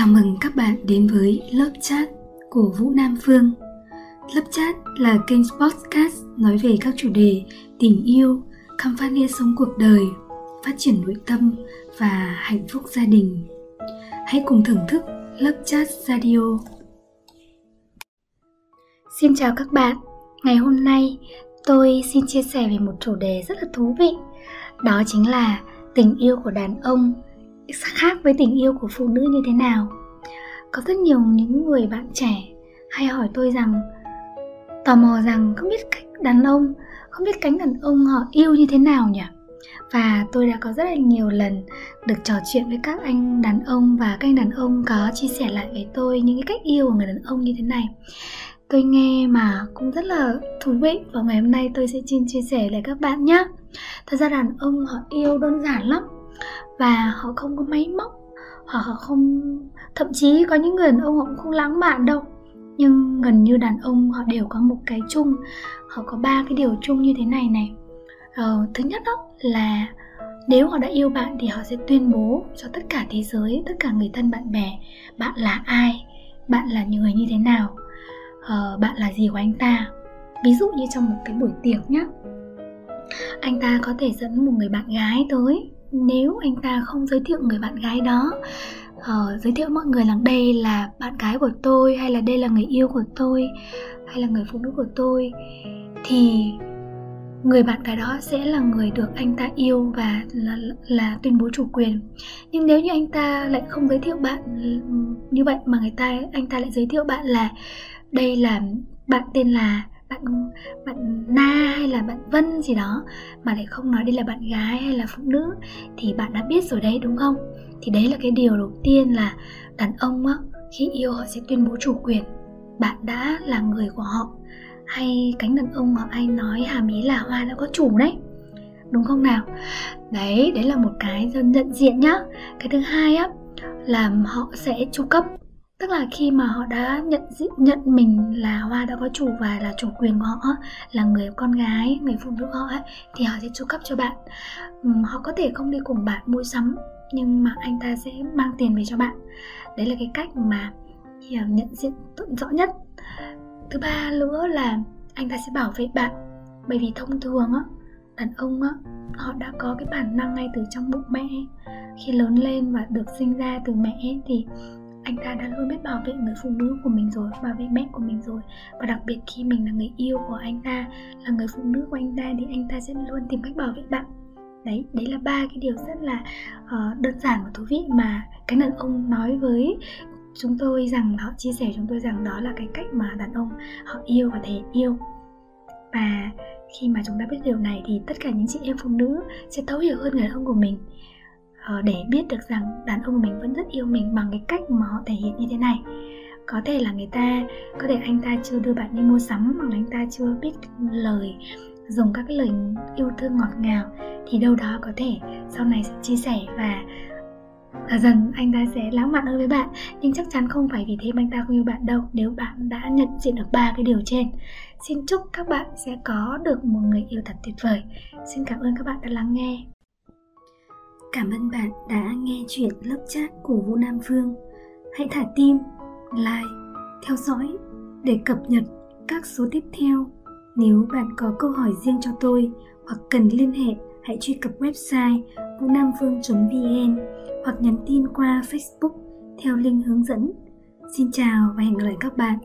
Chào mừng các bạn đến với lớp chat của Vũ Nam Phương. Lớp chat là kênh podcast nói về các chủ đề tình yêu, khám phá nghĩa sống cuộc đời, phát triển nội tâm và hạnh phúc gia đình. Hãy cùng thưởng thức lớp chat radio. Xin chào các bạn. Ngày hôm nay tôi xin chia sẻ về một chủ đề rất là thú vị. Đó chính là tình yêu của đàn ông khác với tình yêu của phụ nữ như thế nào? Có rất nhiều những người bạn trẻ hay hỏi tôi rằng, tò mò rằng không biết cách đàn ông, không biết cánh đàn ông họ yêu như thế nào nhỉ? Và tôi đã có rất là nhiều lần được trò chuyện với các anh đàn ông và các anh đàn ông có chia sẻ lại với tôi những cái cách yêu của người đàn ông như thế này. Tôi nghe mà cũng rất là thú vị và ngày hôm nay tôi sẽ xin chia sẻ lại các bạn nhé thật ra đàn ông họ yêu đơn giản lắm và họ không có máy móc hoặc họ không thậm chí có những người đàn ông họ cũng không lãng mạn đâu. Nhưng gần như đàn ông họ đều có một cái chung họ có ba cái điều chung như thế này này. Ờ, thứ nhất đó là nếu họ đã yêu bạn thì họ sẽ tuyên bố cho tất cả thế giới tất cả người thân bạn bè bạn là ai bạn là người như thế nào ờ, bạn là gì của anh ta. Ví dụ như trong một cái buổi tiệc nhá anh ta có thể dẫn một người bạn gái tới nếu anh ta không giới thiệu người bạn gái đó uh, giới thiệu mọi người rằng đây là bạn gái của tôi hay là đây là người yêu của tôi hay là người phụ nữ của tôi thì người bạn gái đó sẽ là người được anh ta yêu và là, là tuyên bố chủ quyền. Nhưng nếu như anh ta lại không giới thiệu bạn ừ, như vậy mà người ta anh ta lại giới thiệu bạn là đây là bạn tên là bạn bạn na hay là bạn vân gì đó, mà lại không nói đây là bạn gái hay là phụ nữ, thì bạn đã biết rồi đấy, đúng không? Thì đấy là cái điều đầu tiên là đàn ông á, khi yêu họ sẽ tuyên bố chủ quyền. Bạn đã là người của họ, hay cánh đàn ông họ hay nói hàm ý là hoa đã có chủ đấy. Đúng không nào? Đấy đấy là một cái dân nhận diện nhá. Cái thứ hai á, là họ sẽ chu cấp tức là khi mà họ đã nhận nhận mình là hoa đã có chủ và là chủ quyền của họ là người con gái người phụ nữ họ ấy, thì họ sẽ chu cấp cho bạn. Họ có thể không đi cùng bạn mua sắm nhưng mà anh ta sẽ mang tiền về cho bạn. Đấy là cái cách mà nhận diện rõ nhất. Thứ ba nữa là anh ta sẽ bảo vệ bạn bởi vì thông thường á đàn ông á họ đã có cái bản năng ngay từ trong bụng mẹ. Khi lớn lên và được sinh ra từ mẹ thì anh ta đã luôn biết bảo vệ người phụ nữ của mình rồi bảo vệ mẹ của mình rồi. Và đặc biệt khi mình là người yêu của anh ta là người phụ nữ của anh ta thì anh ta sẽ luôn tìm cách bảo vệ bạn. Đấy đấy là ba cái điều rất là uh, đơn giản và thú vị mà cái đàn ông nói với chúng tôi rằng họ chia sẻ chúng tôi rằng đó là cái cách mà đàn ông họ yêu và thể yêu. Và khi mà chúng ta biết điều này thì tất cả những chị em phụ nữ sẽ thấu hiểu hơn người đàn ông của mình. Ờ, để biết được rằng đàn ông mình vẫn rất yêu mình bằng cái cách mà họ thể hiện như thế này. Có thể là người ta, có thể anh ta chưa đưa bạn đi mua sắm hoặc là anh ta chưa biết lời, dùng các cái lời yêu thương ngọt ngào, thì đâu đó có thể sau này sẽ chia sẻ và và dần anh ta sẽ lãng mạn hơn với bạn. Nhưng chắc chắn không phải vì thế mà anh ta không yêu bạn đâu, nếu bạn đã nhận diện được ba cái điều trên. Xin chúc các bạn sẽ có được một người yêu thật tuyệt vời. Xin cảm ơn các bạn đã lắng nghe. Cảm ơn bạn đã nghe chuyện lớp chat của Vũ Nam Phương. Hãy thả tim, like, theo dõi để cập nhật các số tiếp theo. Nếu bạn có câu hỏi riêng cho tôi hoặc cần liên hệ, hãy truy cập website vũ-nam-phương.vn hoặc nhắn tin qua Facebook theo link hướng dẫn. Xin chào và hẹn gặp lại các bạn